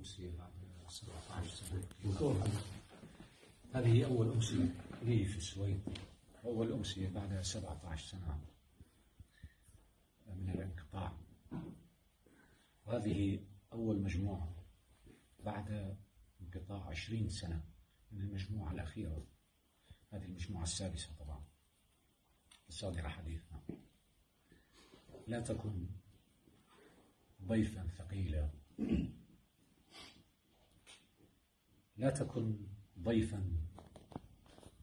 أمسية بعد 17 سنة. هذه أول أمسية لي في السويد. أول أمسية بعد 17 سنة من الانقطاع. وهذه أول مجموعة بعد انقطاع 20 سنة من المجموعة الأخيرة. هذه المجموعة السادسة طبعا. الصادرة حديثنا. لا تكن ضيفا ثقيلا. لا تكن ضيفا.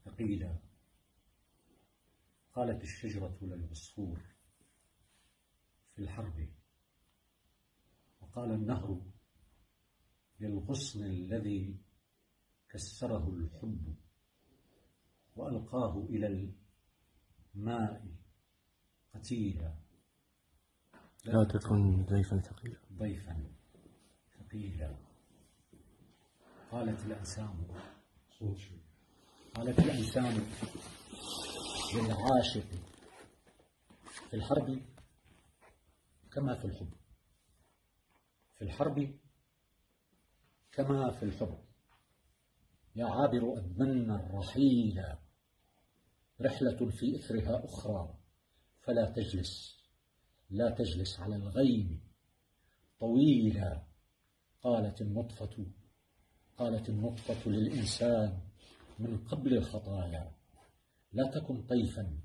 ثقيلا قالت الشجرة للعصفور في الحرب. وقال النهر للغصن الذي كسره الحب وألقاه إلى الماء قتيلا. لا تكن ضيفا ثقيلا. ضيفا ثقيلا. قالت الأنسام قالت الأنسام للعاشق في الحرب. كما في الحب. في الحرب. كما في الحب. يا عابر أدمنا الرحيل. رحلة في إثرها أخرى. فلا تجلس. لا تجلس على الغيم. طويلا قالت النطفة. قالت النطفة للإنسان من قبل الخطايا لا تكن طيفا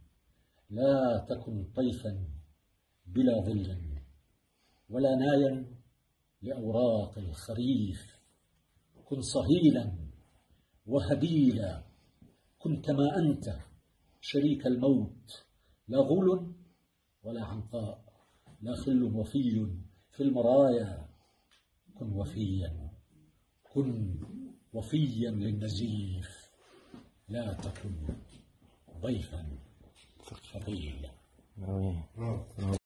لا تكن طيفا بلا ظل ولا نايا لأوراق الخريف. كن صهيلا وهبيلا كن كما أنت شريك الموت لا غول ولا عنقاء لا خل وفي في المرايا كن وفيا. كن وفيا للنزيف لا تكن ضيفا ثقيلا